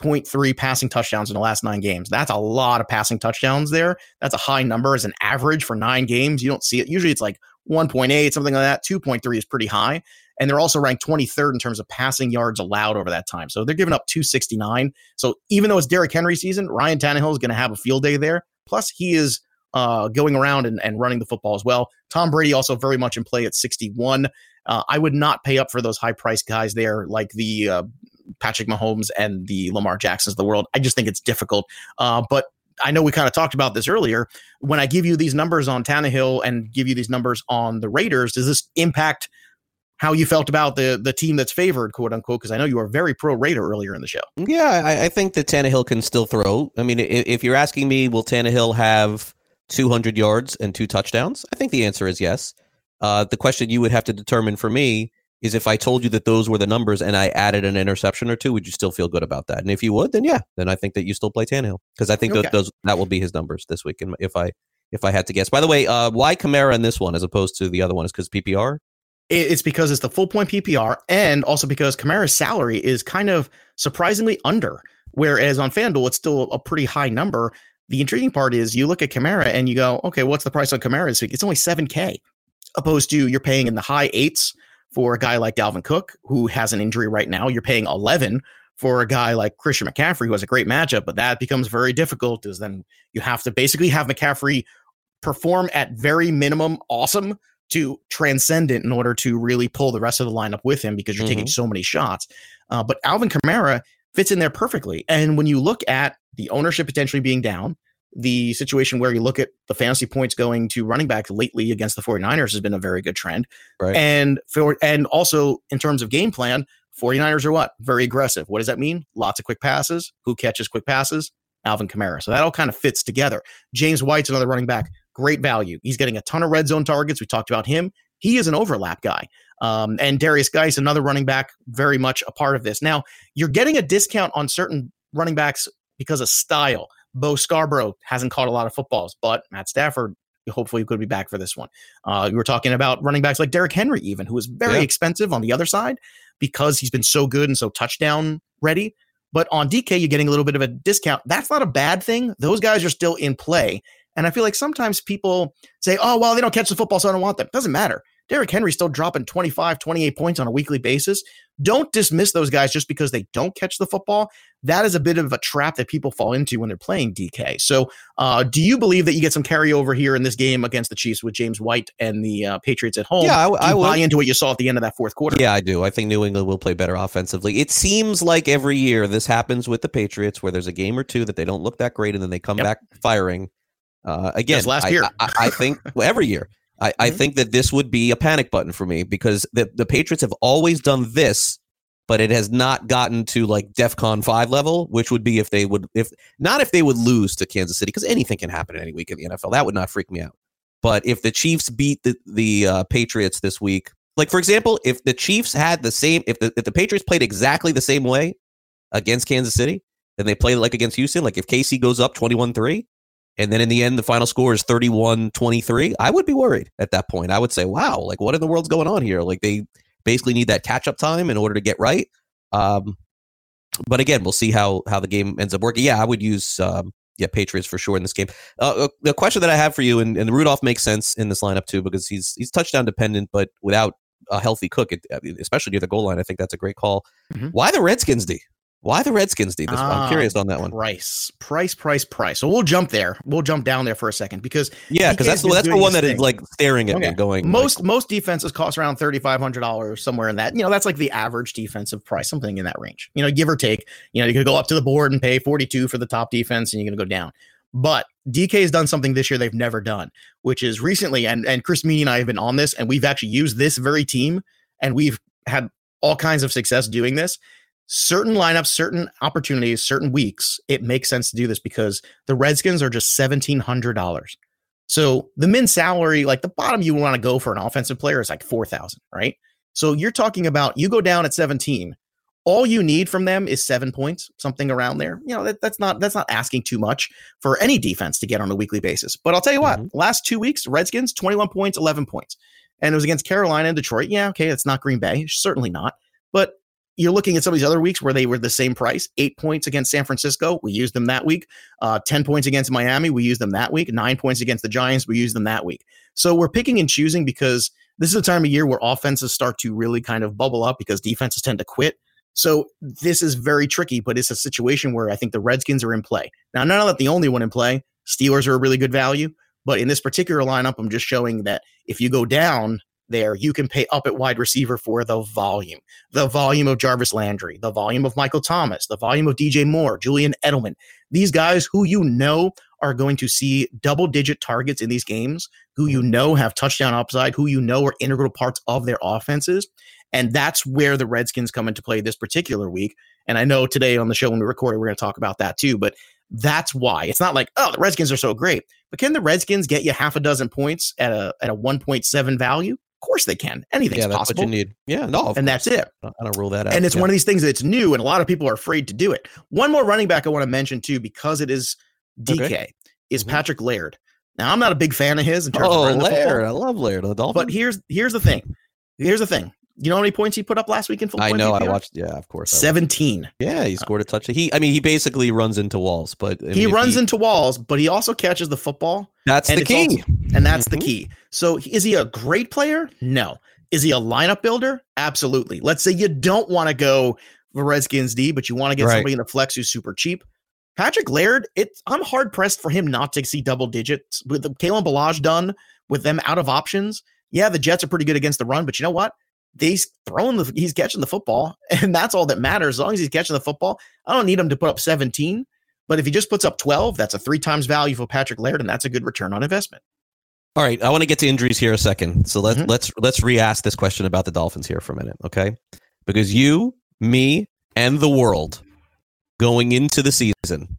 2.3 passing touchdowns in the last nine games. That's a lot of passing touchdowns there. That's a high number as an average for nine games. You don't see it. Usually it's like 1.8, something like that. 2.3 is pretty high. And they're also ranked 23rd in terms of passing yards allowed over that time. So they're giving up 269. So even though it's Derrick Henry season, Ryan Tannehill is going to have a field day there. Plus, he is uh, going around and, and running the football as well. Tom Brady also very much in play at 61. Uh, I would not pay up for those high price guys there, like the uh, Patrick Mahomes and the Lamar Jacksons of the world. I just think it's difficult. Uh, but I know we kind of talked about this earlier. When I give you these numbers on Tannehill and give you these numbers on the Raiders, does this impact how you felt about the the team that's favored, quote unquote? Because I know you were very pro Raider earlier in the show. Yeah, I, I think that Tannehill can still throw. I mean, if, if you're asking me, will Tannehill have 200 yards and two touchdowns? I think the answer is yes. Uh, the question you would have to determine for me is if I told you that those were the numbers and I added an interception or two, would you still feel good about that? And if you would, then yeah, then I think that you still play Tannehill because I think Okay. that those that will be his numbers this week. and If I if I had to guess. By the way, uh, why Kamara in this one as opposed to the other one is because PPR. It's because it's the full point PPR, and also because Kamara's salary is kind of surprisingly under. Whereas on FanDuel, it's still a pretty high number. The intriguing part is you look at Kamara and you go, okay, what's the price on Kamara this week? It's only 7K, opposed to you're paying in the high eights for a guy like Dalvin Cook, who has an injury right now. You're paying 11 for a guy like Christian McCaffrey, who has a great matchup, but that becomes very difficult because then you have to basically have McCaffrey perform at very minimum awesome to transcendent in order to really pull the rest of the lineup with him because you're taking so many shots. Uh, but Alvin Kamara fits in there perfectly. And when you look at the ownership potentially being down, the situation where you look at the fantasy points going to running back lately against the 49ers has been a very good trend. Right. And for and also in terms of game plan, 49ers are what? Very aggressive. What does that mean? Lots of quick passes. Who catches quick passes? Alvin Kamara. So that all kind of fits together. James White's another running back. Great value. He's getting a ton of red zone targets. We talked about him. He is an overlap guy. Um, and Derrius Guice, another running back, very much a part of this. Now, you're getting a discount on certain running backs because of style. Bo Scarborough hasn't caught a lot of footballs, but Matt Stafford hopefully could be back for this one. Uh, you were talking about running backs like Derrick Henry, even who is very Yeah. expensive on the other side because he's been so good and so touchdown ready. But on DK, you're getting a little bit of a discount. That's not a bad thing. Those guys are still in play. And I feel like sometimes people say, oh, well, they don't catch the football, so I don't want them. Doesn't matter. Derrick Henry's still dropping 25, 28 points on a weekly basis. Don't dismiss those guys just because they don't catch the football. That is a bit of a trap that people fall into when they're playing DK. So, uh, do you believe that you get some carryover here in this game against the Chiefs with James White and the uh, Patriots at home? Yeah, I w- Do you I would. buy into what you saw at the end of that fourth quarter. Yeah, I do. I think New England will play better offensively. It seems like every year this happens with the Patriots, where there's a game or two that they don't look that great, and then they come Yep. back firing. Uh, again, Just last I- year. I, I think well, every year. I, I Mhm. think that this would be a panic button for me because the the Patriots have always done this, but it has not gotten to like DefCon five level, which would be if they would if not if they would lose to Kansas City because anything can happen in any week in the NFL. That would not freak me out. But if the Chiefs beat the the uh, Patriots this week, like for example, if the Chiefs had the same, if the if the Patriots played exactly the same way against Kansas City, then they play like against Houston. Like if KC goes up 21-3, and then in the end the final score is 31-23, I would be worried at that point. I would say, wow, like what in the world's going on here? Like they basically need that catch up time in order to get right. Um, but again, we'll see how how the game ends up working. Yeah, I would use um, yeah Patriots for sure in this game. Uh, the question that I have for you, and, and Rudolph makes sense in this lineup too because he's he's touchdown dependent, but without a healthy Cook, it, I mean, especially near the goal line, I think that's a great call. Mhm. Why the Redskins D? Why the Redskins D? This, I'm Ah, curious on that one. Price, price, price, price. So we'll jump there. We'll jump down there for a second because Yeah, because that's been that's the one that is thing. like staring at Okay. me, going most like, most defenses cost around thirty five hundred dollars somewhere in that. You know, that's like the average defensive price, something in that range. You know, give or take. You know, you could go up to the board and pay forty two for the top defense, and you're going to go down. But DK has done something this year they've never done, which is recently, and and Chris Meany and I have been on this, and we've actually used this very team, and we've had all kinds of success doing this. Certain lineups, certain opportunities, certain weeks, it makes sense to do this because the Redskins are just seventeen hundred dollars. So the min salary, like the bottom you want to go for an offensive player is like 4,000, right? So you're talking about you go down at 17. All you need from them is seven points, something around there. You know, that, that's not that's not asking too much for any defense to get on a weekly basis. But I'll tell you what, mm-hmm. last two weeks, Redskins, 21 points, 11 points. And it was against Carolina and Detroit. Yeah, okay, it's not Green Bay, certainly not. But you're looking at some of these other weeks where they were the same price eight points against San Francisco. We used them that week. Uh, 10 points against Miami. We used them that week. Nine points against the Giants. We used them that week. So we're picking and choosing because this is a time of year where offenses start to really kind of bubble up because defenses tend to quit. So this is very tricky, but it's a situation where I think the Redskins are in play. Now, not that the only one in play. Steelers are a really good value. But in this particular lineup, I'm just showing that if you go down there, you can pay up at wide receiver for the volume the volume of Jarvis Landry, the volume of Michael Thomas, the volume of DJ Moore, Julian Edelman. These guys who you know are going to see double digit targets in these games who you know have touchdown upside, who you know are integral parts of their offenses. And that's where the Redskins come into play this particular week. And I know today on the show when we recorded, we're going to talk about that too. But that's why it's not like, oh, the Redskins are so great. But can the Redskins get you half a dozen points at a at a 1.7 value? Of course they can. Anything's yeah, that's possible. what you need. Yeah, no, and that's it. I don't rule that out. And it's yeah. one of these things that's new, and a lot of people are afraid to do it. One more running back I want to mention too, because it is DK, Okay. is Mhm. Patrick Laird. Now I'm not a big fan of his in terms Oh, of running the football, Laird. I love Laird. The Dolphins. but here's here's the thing. Here's the thing. You know how many points he put up last week in football? I know. I watched. Yeah, of course. 17. Yeah, he scored a touchdown. He, I mean, he basically runs into walls, but I he mean, runs into walls, but he also catches the football. That's the key. also- and that's Mhm. the key. So is he a great player? No. Is he a lineup builder? Absolutely. Let's say you don't want to go for Redskins D, but you want to get Right. somebody in the flex who's super cheap. Patrick Laird, it I'm hard pressed for him not to see double digits with the Kalen Ballage done with them out of options. Yeah, the Jets are pretty good against the run, but you know what? He's throwing the he's catching the football, and that's all that matters. As long as he's catching the football, I don't need him to put up 17. But if he just puts up 12, that's a three times value for Patrick Laird, and that's a good return on investment. All right, I want to get to injuries here a second. So let's Mhm. let's let's re-ask this question about the Dolphins here for a minute, okay? Because you, me, and the world going into the season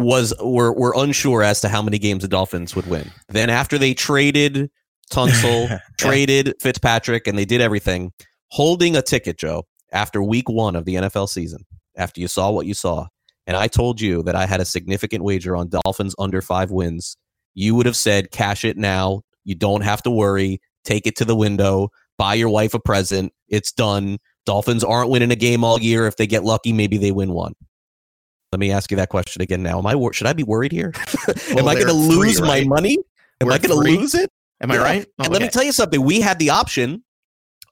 was were were unsure as to how many games the Dolphins would win. Then after they traded Tunsil, traded Fitzpatrick, and they did everything, holding a ticket, Joe, after week one of the NFL season, after you saw what you saw, and I told you that I had a significant wager on Dolphins under five wins, you would have said, cash it now. You don't have to worry. Take it to the window. Buy your wife a present. It's done. Dolphins aren't winning a game all year. If they get lucky, maybe they win one. Let me ask you that question again now. Am I should I be worried here? Am Well, I going to lose my money? Am We're I going to lose it? Am I Yeah. right? And let me tell you something. We had the option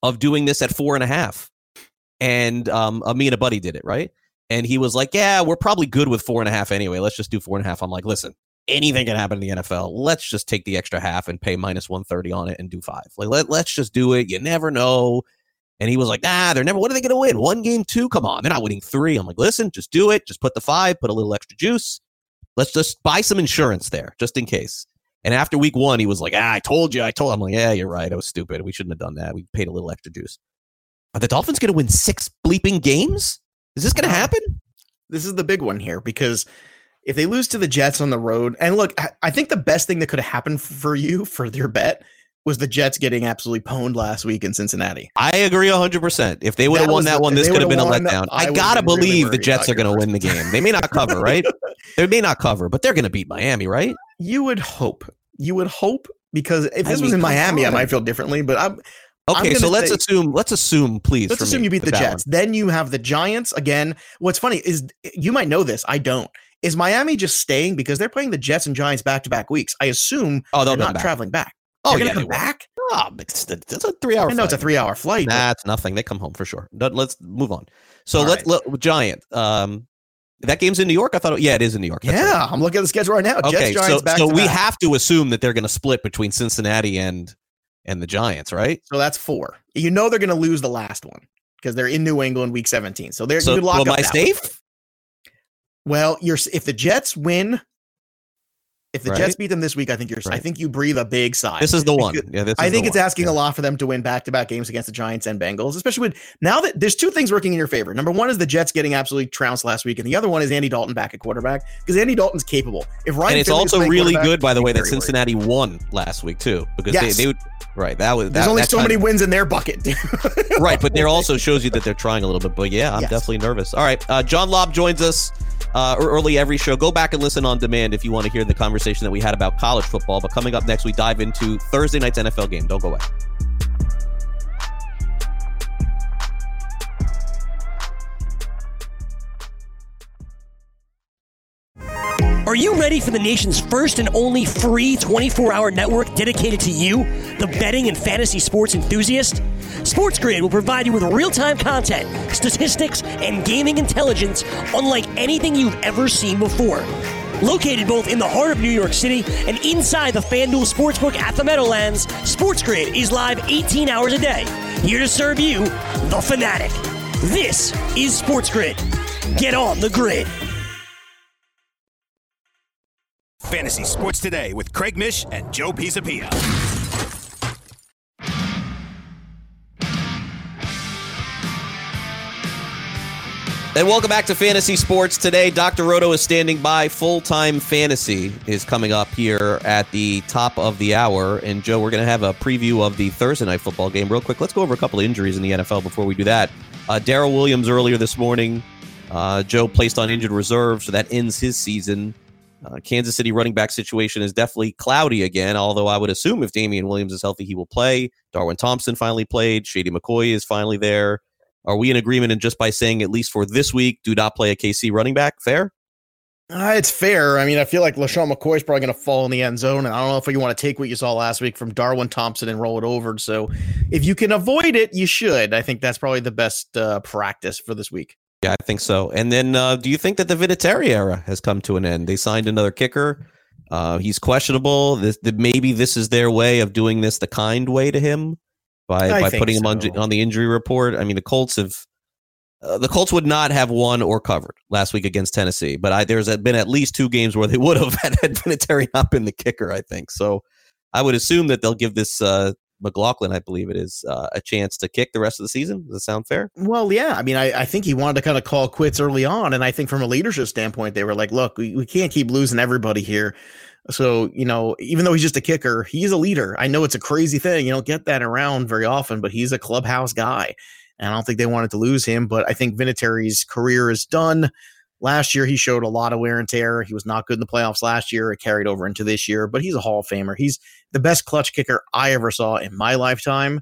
of doing this at four and a half, and um, uh, me and a buddy did it right. And he was like, "Yeah, we're probably good with four and a half anyway. Let's just do four and a half." I'm like, "Listen, anything can happen in the NFL. Let's just take the extra half and pay minus one thirty on it and do five. Like, let, let's just do it. You never know." And he was like, "Nah, they're never. What are they going to win? One game, two? Come on, they're not winning three. I'm like, "Listen, just do it. Just put the five. Put a little extra juice. Let's just buy some insurance there, just in case." And after week one, he was like, ah, I told you, I told I'm like, yeah, you're right. I was stupid. We shouldn't have done that. We paid a little extra juice. Are the Dolphins going to win six bleeping games? Is this going to happen? this is the big one here because if they lose to the Jets on the road, and look, I- I think the best thing that could have happened for you for your bet was the Jets getting absolutely pwned last week in Cincinnati. I agree 100%. If they would have won that the- one, this could have been a letdown. I I, got to been really believe the Jets are going to win the game. They may not cover, right? They may not cover, but they're going to beat Miami, right? You would hope. You would hope because if I this was in Miami, I might feel differently. But I'm Okay, so let's say- assume, let's assume, please. let's assume me, you beat the Jets. Then you have the Giants again. What's funny is you might know this. I don't. Is Miami just staying because they're playing the Jets and Giants back to back weeks? I assume Oh, they're not back. traveling back. Oh, They're yeah, come back. Oh, it's, it's a three hour I know it's a three hour flight. That's nothing. They come home for sure. Let's move on. So All let's look Giant. Um, that game's in New York. I thought. It, yeah, it is in New York. That's right. Yeah, I'm looking at the schedule right now. Okay. Jets, Giants, so back so we back. have to assume that they're going to split between Cincinnati and and the Giants, right? So that's four. You know they're going to lose the last one because they're in New England week 17. So they're So you lock well, up am I safe? one. Well, you're if the Jets win, if the Right. Jets beat them this week, I think you're. I think you breathe a big sigh. This is the one. Because- Yeah, this. I think it's one. asking Yeah. a lot for them to win back-to-back games against the Giants and Bengals, especially with now that there's two things working in your favor. Number one is the Jets getting absolutely trounced last week, and the other one is Andy Dalton back at quarterback because Andy Dalton's capable. If Ryan And it's Finley also really good, by the way, that very worried. Cincinnati won last week too, because Yes. they, they would. Right. That was. There's only that so many kind- wins in their bucket. right, but there also shows you that they're trying a little bit. But yeah, I'm Yes. definitely nervous. All right, uh, John Lobb joins us uh, early every show. Go back and listen on demand if you want to hear the conversation that we had about college football. But coming up next, we dive into Thursday night's NFL game. Don't go away. Are you ready for the nation's first and only free 24 hour network dedicated to you, the betting and fantasy sports enthusiast? Sports Grid will provide you with real time content, statistics, and gaming intelligence unlike anything you've ever seen before. Located both in the heart of New York City and inside the FanDuel Sportsbook at the Meadowlands, SportsGrid is live 18 hours a day, here to serve you, the fanatic. This is SportsGrid. Get on the grid. Fantasy Sports Today with Craig Mish and Joe Pisapia. And welcome back to Fantasy Sports today. Dr. Roto is standing by. Full time fantasy is coming up here at the top of the hour. And Joe, we're going to have a preview of the Thursday night football game real quick. Let's go over a couple of injuries in the NFL before we do that. Uh, Darrel Williams earlier this morning, uh, Joe placed on injured reserve, so that ends his season. Uh, Kansas City running back situation is definitely cloudy again, although I would assume if Damien Williams is healthy, he will play. Darwin Thompson finally played. Shady McCoy is finally there. Are we in agreement and just by saying at least for this week, do not play a KC running back? Fair? Uh, it's fair. I mean, I feel like LeSean McCoy is probably going to fall in the end zone. And I don't know if you want to take what you saw last week from Darwin Thompson and roll it over. So if you can avoid it, you should. I think that's probably the best uh, practice for this week. Yeah, I think so. And then uh, do you think that the Vinatieri era has come to an end? They signed another kicker. Uh, he's questionable. This, the, maybe this is their way of doing this the kind way to him by I by putting him on on the injury report. I mean, the Colts have uh, the Colts would not have won or covered last week against Tennessee, but I, there's been at least two games where they would have had, had Vinatieri not been the kicker. I think so. I would assume that they'll give this uh, McLaughlin, I believe it is, uh, a chance to kick the rest of the season. Does that sound fair? Well, yeah. I mean, I, I think he wanted to kind of call quits early on. And I think from a leadership standpoint, they were like, look, we, we can't keep losing everybody here. So, you know, even though he's just a kicker, he's a leader. I know it's a crazy thing. You don't get that around very often, but he's a clubhouse guy. And I don't think they wanted to lose him. But I think Vinatieri's career is done. Last year, he showed a lot of wear and tear. He was not good in the playoffs last year. It carried over into this year, but he's a Hall of Famer. He's the best clutch kicker I ever saw in my lifetime.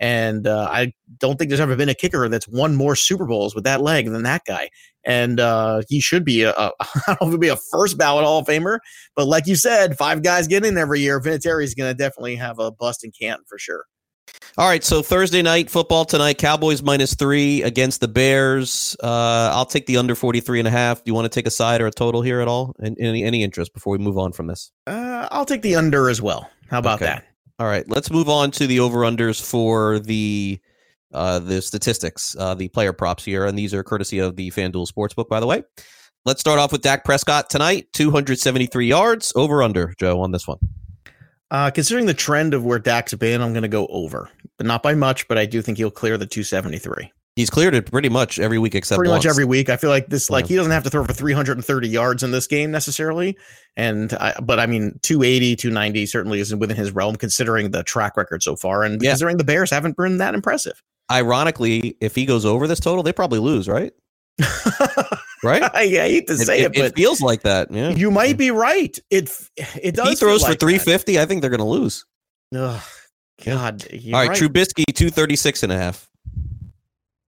And uh, I don't think there's ever been a kicker that's won more Super Bowls with that leg than that guy. And uh, he should be a, a I don't know if he'll be a first ballot Hall of Famer, but like you said, five guys get in every year. Vinatieri is going to definitely have a bust in Canton for sure. All right, so Thursday night football tonight, Cowboys minus three against the Bears. Uh, I'll take the under 43 and a half. Do you want to take a side or a total here at all? And any, any interest before we move on from this? Uh, I'll take the under as well. How about Okay. that? All right, let's move on to the over-unders for the uh, the statistics, uh, the player props here, and these are courtesy of the FanDuel Sportsbook, by the way. Let's start off with Dak Prescott tonight, 273 yards, over under, Joe, on this one. Uh, considering the trend of where Dak's been, I'm going to go over, but not by much. But I do think he'll clear the 273. He's cleared it pretty much every week except pretty once. much every week. I feel like this, like Yeah. he doesn't have to throw for 330 yards in this game necessarily. And I, but I mean, 280, 290 certainly isn't within his realm considering the track record so far and Yeah. considering the Bears haven't been that impressive. Ironically, if he goes over this total, they probably lose, right? Right? I hate to say it, it, but it feels like that. Yeah. you might be right. It it does. If he throws for like that. 350, I think they're going to lose. Ugh, God, you're All right, right. Trubisky 236 and a half.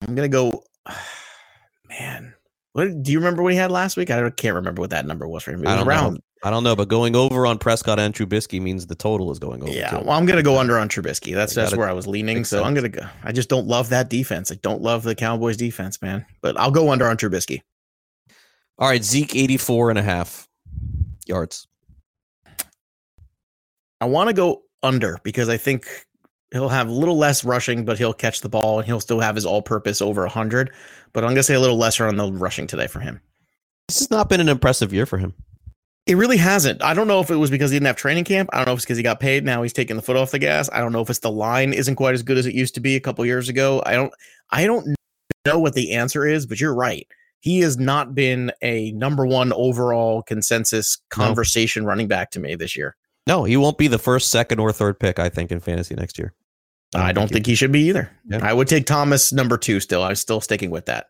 I'm gonna go. Man, what do you remember what he had last week? I can't remember what that number was for him. It I don't around. know. I don't know, but going over on Prescott and Trubisky means the total is going over. Yeah, too. well, I'm gonna go under on Trubisky. That's I where I was leaning. So I'm gonna go. I just don't love that defense. I don't love the Cowboys defense, man. But I'll go under on Trubisky. All right, Zeke 84 and a half yards. I want to go under because I think he'll have a little less rushing, but he'll catch the ball and he'll still have his all-purpose over 100. But I'm gonna say a little lesser on the rushing today for him. This has not been an impressive year for him. It really hasn't. I don't know if it was because he didn't have training camp. I don't know if it's because he got paid. Now he's taking the foot off the gas. I don't know if it's the line isn't quite as good as it used to be a couple years ago. I don't. I don't know what the answer is, but you're right. He has not been a number one overall consensus conversation running back to me this year. No, he won't be the first, second, or third pick, I think, in fantasy next year. I don't think he should be either. Yeah. I would take Thomas number two still. I'm still sticking with that.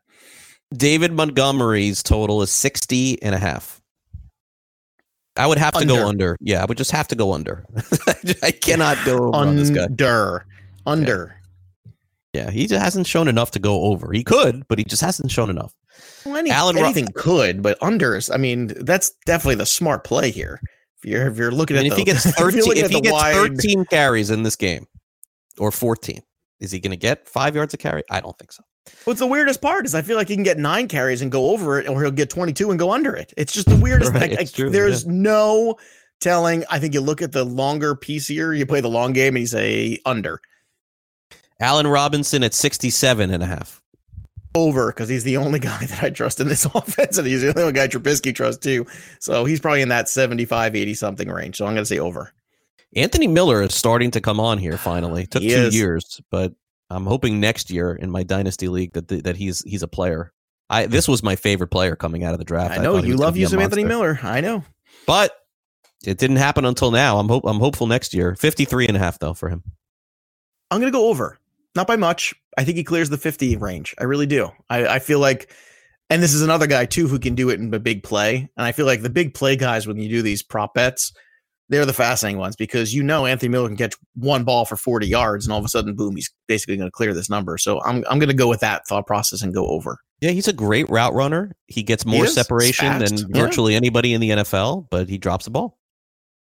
David Montgomery's total is 60 and a half. I would have to Under. go under. Yeah, I would just have to go under. I cannot go over on this guy. Under. Under. Yeah, he just hasn't shown enough to go over. He could, but he just hasn't shown enough. Well, any, Ro- anything could, but unders. I mean, that's definitely the smart play here. If you're if you're looking And at if the, he gets 13, looking if he gets wide- 13 carries in this game, or 14, is he going to get five yards a carry? I don't think so. What's the weirdest part is I feel like he can get nine carries and go over it, or he'll get 22 and go under it. It's just the weirdest. Right, like, true, there's no telling. I think you look at the longer piece here, you play the long game, and you say under. Allen Robinson at 67 and a half. Over because he's the only guy that I trust in this offense, and he's the only guy Trubisky trusts too. So he's probably in that 75, 80 something range. So I'm going to say over. Anthony Miller is starting to come on here finally. Took He two is. years, but I'm hoping next year in my dynasty league that that he's he's a player. I this was my favorite player coming out of the draft. I know he you love a using Anthony. Miller. I know. But it didn't happen until now. I'm hope I'm hopeful next year. 53 and a half though for him. I'm going to go over. Not by much. I think he clears the 50 range. I really do. I, I feel like, and this is another guy too who can do it in a big play. And I feel like the big play guys, when you do these prop bets, they're the fascinating ones because you know Anthony Miller can catch one ball for 40 yards and all of a sudden, boom, he's basically going to clear this number. So I'm, I'm going to go with that thought process and go over. Yeah, he's a great route runner. He gets more is. separation than Yeah. virtually anybody in the NFL, but he drops the ball.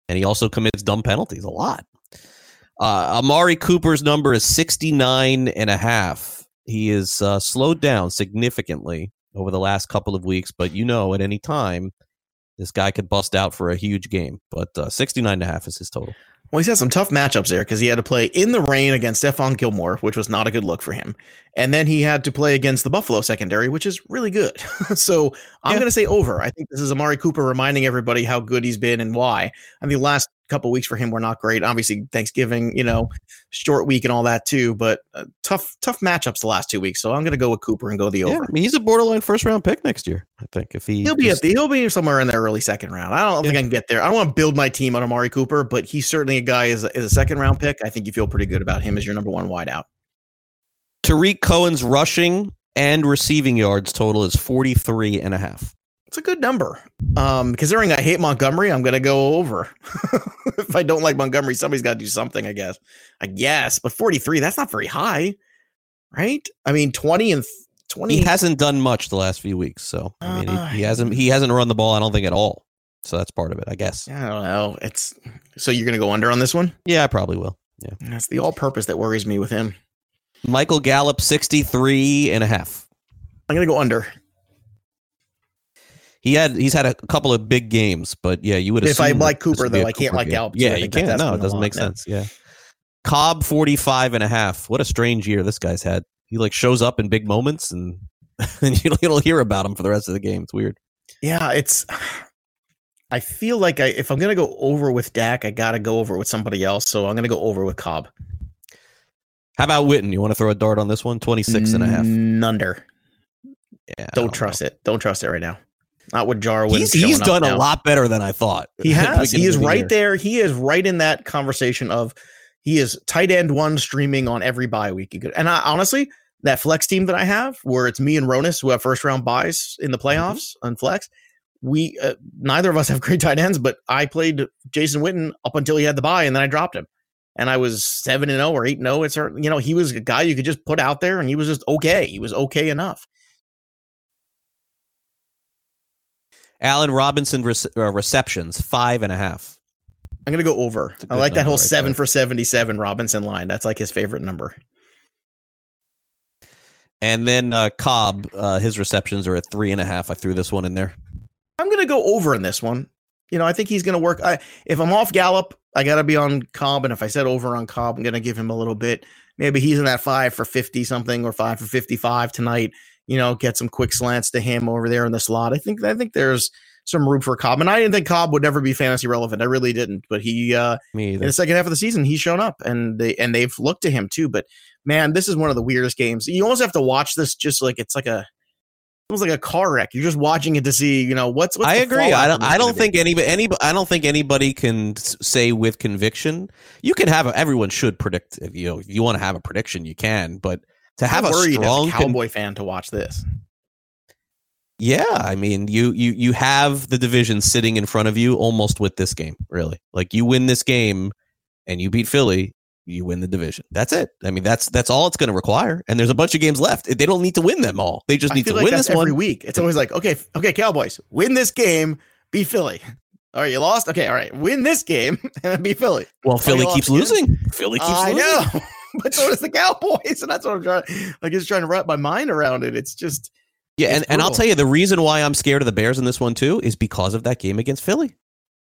And he also commits dumb penalties a lot. Uh, Amari Cooper's number is 69 and a half. He is uh, slowed down significantly over the last couple of weeks, but you know, at any time, this guy could bust out for a huge game. But uh, 69 and a half is his total. Well, he's had some tough matchups there because he had to play in the rain against Stephon Gilmore, which was not a good look for him. And then he had to play against the Buffalo secondary, which is really good. so I'm Yeah. going to say over. I think this is Amari Cooper reminding everybody how good he's been and why. I mean, the last couple weeks for him were not great. Obviously, Thanksgiving, you know, short week and all that too, but uh, tough, tough matchups the last two weeks. So I'm going to go with Cooper and go the over. Yeah, I mean, he's a borderline first round pick next year, I think. If he He'll be just- at the, he'll be somewhere in the early second round. I don't think I can get there. I don't want to build my team on Amari Cooper, but he's certainly a guy as a, as a second round pick. I think you feel pretty good about him as your number one wideout. Tarik Cohen's rushing and receiving yards total is 43 and a half. It's a good number. Um, considering I hate Montgomery, I'm gonna go over. if I don't like Montgomery, somebody's got to do something. I guess. I guess, but 43, that's not very high, right? I mean, 20 and 20. He hasn't done much the last few weeks, so I mean, Uh, he, he hasn't he hasn't run the ball. I don't think at all. So that's part of it, I guess. I don't know. It's so you're gonna go under on this one. Yeah, I probably will. Yeah. That's the all-purpose that worries me with him. Michael Gallup, 63 and a half. I'm gonna go under. He had he's had a couple of big games, but yeah, you would. Have said. If I like Cooper, though, I can't Cooper like game. Gallup, Yeah, you can't. No, it doesn't make yeah. sense. Yeah. Cobb 45 and a half. What a strange year this guy's had. He like shows up in big moments and and you don't hear about him for the rest of the game. It's weird. Yeah, it's. I feel like I if I'm gonna go over with Dak, I gotta go over with somebody else. So I'm gonna go over with Cobb. How about Witten? You want to throw a dart on this one? 26 and a half. Mm, Under. Yeah. I Don't trust it. Don't trust it right now. Not with Jarwin. He's he's done a lot better than I thought. He has. He is the right year. there. He is right in that conversation of he is tight end one streaming on every bye week. And I honestly, that flex team that I have, where it's me and Ronis who have first round byes in the Mm-hmm. playoffs on flex. We uh, neither of us have great tight ends, but I played Jason Witten up until he had the bye, and then I dropped him. And I was seven and zero or eight and zero. It's you know he was a guy you could just put out there, and he was just okay. He was okay enough. Allen Robinson rece- uh, receptions five and a half. I'm gonna go over. I like that whole right seven there. for seventy-seven Robinson line. That's like his favorite number. And then uh, Cobb, uh, his receptions are at three and a half. I threw this one in there. I'm gonna go over in this one. You know, I think he's gonna work. I, if I'm off Gallup, I gotta be on Cobb, and if I said over on Cobb, I'm gonna give him a little bit. Maybe he's in that five for fifty something or five for fifty-five tonight. You know, get some quick slants to him over there in the slot. I think I think there's some room for Cobb, and I didn't think Cobb would never be fantasy relevant. I really didn't, but he uh Me in the second half of the season, he's shown up, and they and they've looked to him too. But man, this is one of the weirdest games. You almost have to watch this just like it's like a almost like a car wreck. You're just watching it to see, you know, what's. what's I agree. I don't. I don't be? think anybody. Any. I don't think anybody can say with conviction. You can have. A, everyone should predict. If you know, if you want to have a prediction, you can. But to have I'm a strong con- cowboy fan to watch this. Yeah, I mean, you you you have the division sitting in front of you almost with this game, really. Like you win this game and you beat Philly, you win the division. That's it. I mean, that's that's all it's going to require. And there's a bunch of games left. They don't need to win them all. They just need to like win this every one. week. It's always like, okay, okay, Cowboys, win this game, beat Philly. All right, you lost. Okay, all right, win this game and beat Philly. Well, Philly keeps losing. Philly keeps I losing. know, but so does the Cowboys, and that's what I'm trying. Like, just trying to wrap my mind around it. It's just Yeah, It's and, and I'll tell you the reason why I'm scared of the Bears in this one too is because of that game against Philly.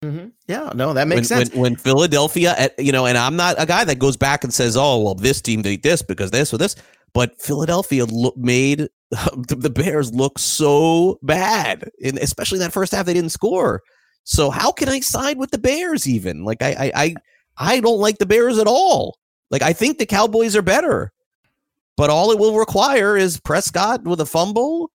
Mm-hmm. yeah, no, that makes when, sense. When, when Philadelphia, at, you know, and I'm not a guy that goes back and says, "Oh, well, this team did this because this or this," but Philadelphia lo- made the, Bears look so bad, and especially that first half they didn't score. So how can I side with the Bears? Even like I I I, I don't like the Bears at all. Like I think the Cowboys are better, but all it will require is Prescott with a fumble,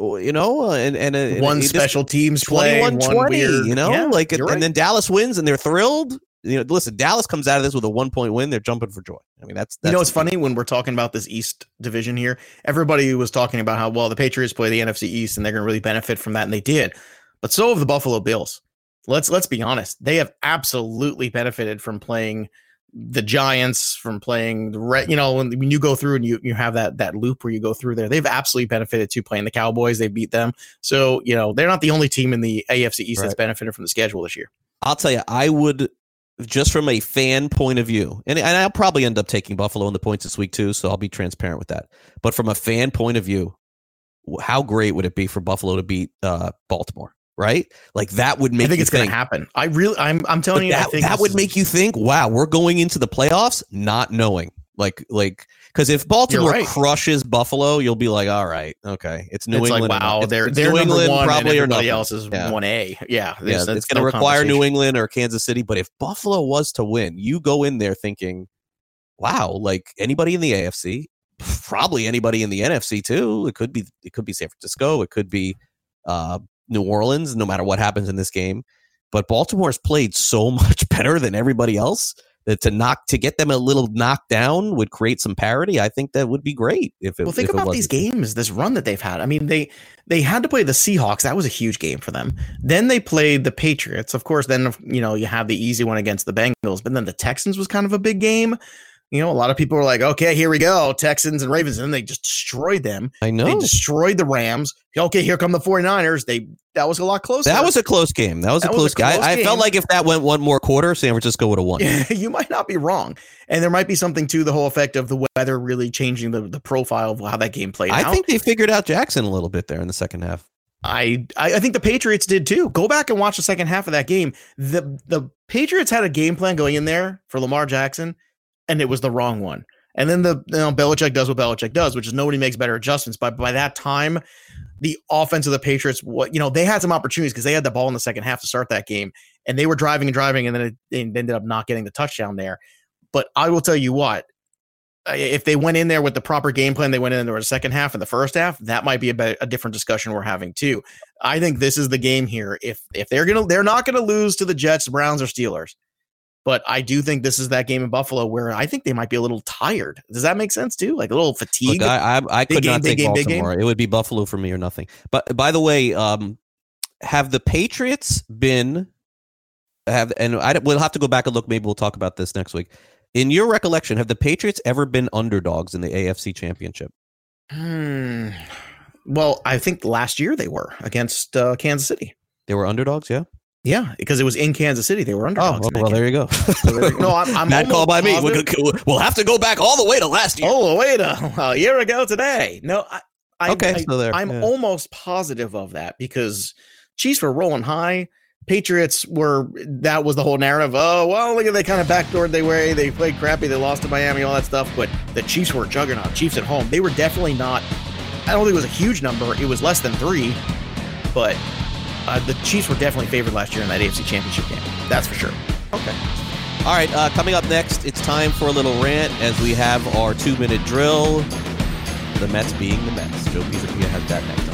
you know, uh, and and, uh, and one and special teams play, 21 one 20, weird, you know, Yeah, like and right. then Dallas wins and they're thrilled. You know, listen, Dallas comes out of this with a one point win, they're jumping for joy. I mean, that's, that's you know, it's funny when we're talking about this East division here. Everybody was talking about how well the Patriots play the NFC East and they're going to really benefit from that, and they did. But so have the Buffalo Bills. Let's let's be honest; they have absolutely benefited from playing the Giants, from playing the Red. You know, when, when you go through and you you have that that loop where you go through there, they've absolutely benefited too playing the Cowboys. They beat them, so you know they're not the only team in the AFC East that's benefited from the schedule this year. I'll tell you, I would just from a fan point of view, and, and I'll probably end up taking Buffalo in the points this week too, so I'll be transparent with that. But from a fan point of view, how great would it be for Buffalo to beat uh, Baltimore? Right, like that would make I think it's going to happen. I really, I'm I'm telling you, that, that would is- make you think, wow, we're going into the playoffs not knowing. Like, like, because if Baltimore right. crushes Buffalo, you'll be like, all right, okay, it's New it's England. like wow, they're they're New England one, probably or nothing. else is Yeah. one A. Yeah, Yeah, there's- it's going to no require New. England or Kansas City. But if Buffalo was to win, you go in there thinking, wow, like anybody in the AFC, probably anybody in the NFC too. It could be, it could be San Francisco, it could be uh, New Orleans. No matter what happens in this game, but Baltimore's played so much better than everybody else that to knock to get them a little knocked down would create some parity. I think that would be great if it. Well, think about these games, this run that they've had. I mean, they they had to play the Seahawks. That was a huge game for them. Then they played the Patriots. Of course, then you know you have the easy one against the Bengals, but then the Texans was kind of a big game. You know, a lot of people were like, "Okay, here we go, Texans and Ravens," and they just destroyed them. I know They destroyed the Rams. Okay, here come the 49ers. They that was a lot closer. that was a close game. That was That a was close, a game. I, I felt like if that went one more quarter, San Francisco would have won. you might not be wrong. And there might be something to the whole effect of the weather really changing the, the profile of how that game played I out. think they figured out Jackson a little bit there in the second half. I, I I think the Patriots did too. Go back and watch the second half of that game. The the Patriots had a game plan going in there for Lamar Jackson, and it was the wrong one. And then the you know Belichick does what Belichick does, which is nobody makes better adjustments. But by that time, the offense of the Patriots, what you know, they had some opportunities because they had the ball in the second half to start that game, and they were driving and driving, and then it, they ended up not getting the touchdown there. But I will tell you what, if they went in there with the proper game plan, they went in there with the second half and the first half, that might be a, a different discussion we're having too. I think this is the game here. If if they're gonna, they're not gonna lose to the Jets, Browns, or Steelers. But I do think this is that game in Buffalo where I think they might be a little tired. Does that make sense too? Like a little fatigue. Look, I, I, I could game, not take game. Baltimore. It would be Buffalo for me or nothing. But by the way, um, have the Patriots been have and I we'll have to go back and look. Maybe we'll talk about this next week. In your recollection, have the Patriots ever been underdogs in the AFC Championship? Hmm. Well, I think last year they were against uh, Kansas City. They were underdogs, yeah. Yeah, because it was in Kansas City. They were Oh, underdogs. well, in that well, there you go. No, I'm, I'm Mad call by me. Gonna- We'll have to go back all the way to last year. Oh, wait a, a year ago today. No, I, I Okay, I, so there, I'm yeah. almost positive of that because Chiefs were rolling high. Patriots were that was the whole narrative. Oh well, look at they kind of backdoored they way. They played crappy. They lost to Miami, all that stuff. But the Chiefs were juggernaut. Chiefs at home. They were definitely not. I don't think it was a huge number. It was less than three, but uh, the Chiefs were definitely favored last year in that AFC Championship game. That's for sure. Okay. All right. Uh, coming up next, it's time for a little rant as we have our two minute drill. The Mets being the Mets. Joe Pisapia has that next. on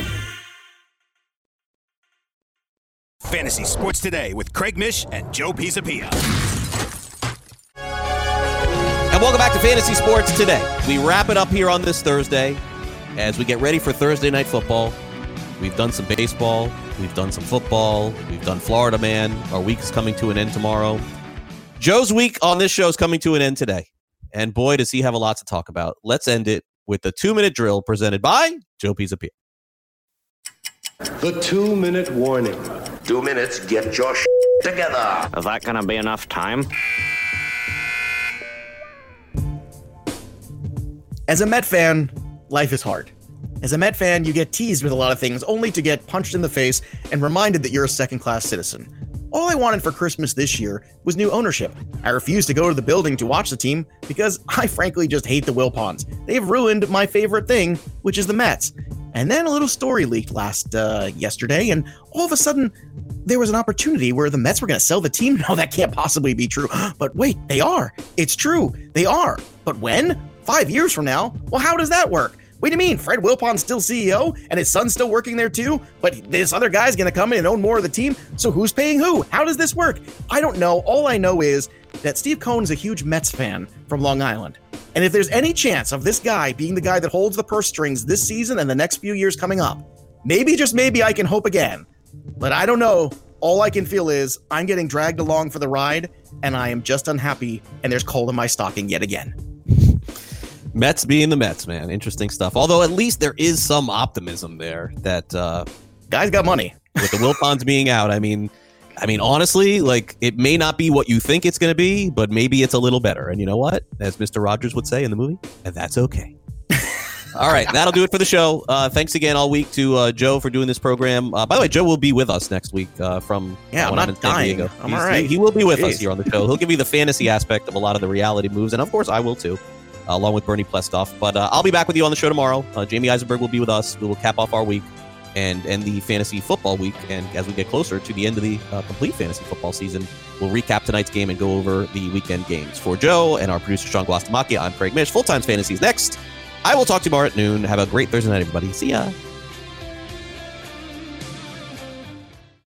Fantasy Sports Today with Craig Mish and Joe Pisapia. And welcome back to Fantasy Sports today. We wrap it up here on this Thursday as we get ready for Thursday night football. We've done some baseball, we've done some football, we've done Florida Man. Our week is coming to an end tomorrow. Joe's week on this show is coming to an end today. And boy, does he have a lot to talk about. Let's end it with the two minute drill presented by Joe Pisapia. The two minute warning. Two minutes, get your sh- together. Is that going to be enough time? As a Met fan, life is hard. As a Met fan, you get teased with a lot of things only to get punched in the face and reminded that you're a second class citizen. All I wanted for Christmas this year was new ownership. I refused to go to the building to watch the team because I frankly just hate the Wilpons. They've ruined my favorite thing, which is the Mets. And then a little story leaked last uh, yesterday, and all of a sudden, there was an opportunity where the Mets were going to sell the team. No, that can't possibly be true. But wait, they are. It's true. They are. But when? Five years from now? Well, how does that work? What do you mean? Fred Wilpon's still CEO and his son's still working there too? But this other guy's going to come in and own more of the team? So who's paying who? How does this work? I don't know. All I know is that Steve Cohen is a huge Mets fan from Long Island. And if there's any chance of this guy being the guy that holds the purse strings this season and the next few years coming up, maybe, just maybe, I can hope again. But I don't know. All I can feel is I'm getting dragged along for the ride, and I am just unhappy, and there's coal in my stocking yet again. Mets being the Mets, man. Interesting stuff. Although at least there is some optimism there that uh guys got money. with the Wilpons being out, I mean I mean honestly, like it may not be what you think it's going to be, but maybe it's a little better. And you know what? As Mr. Rogers would say in the movie, and that's okay. all right, that'll do it for the show. Uh, thanks again all week to uh, Joe for doing this program. Uh, by the way, Joe will be with us next week uh, from Yeah, when I'm in not San dying. Diego. I'm He's- all right. He, he will be with us here on the show. He'll give you the fantasy aspect of a lot of the reality moves, and of course, I will too along with Bernie Pleskoff. But uh, I'll be back with you on the show tomorrow. Uh, Jamey Eisenberg will be with us. We will cap off our week and end the fantasy football week. And as we get closer to the end of the uh, complete fantasy football season, we'll recap tonight's game and go over the weekend games. For Joe and our producer, Sean Guastamacchia, I'm Craig Mish. Full Times Fantasy is next. I will talk to you tomorrow at noon. Have a great Thursday night, everybody. See ya.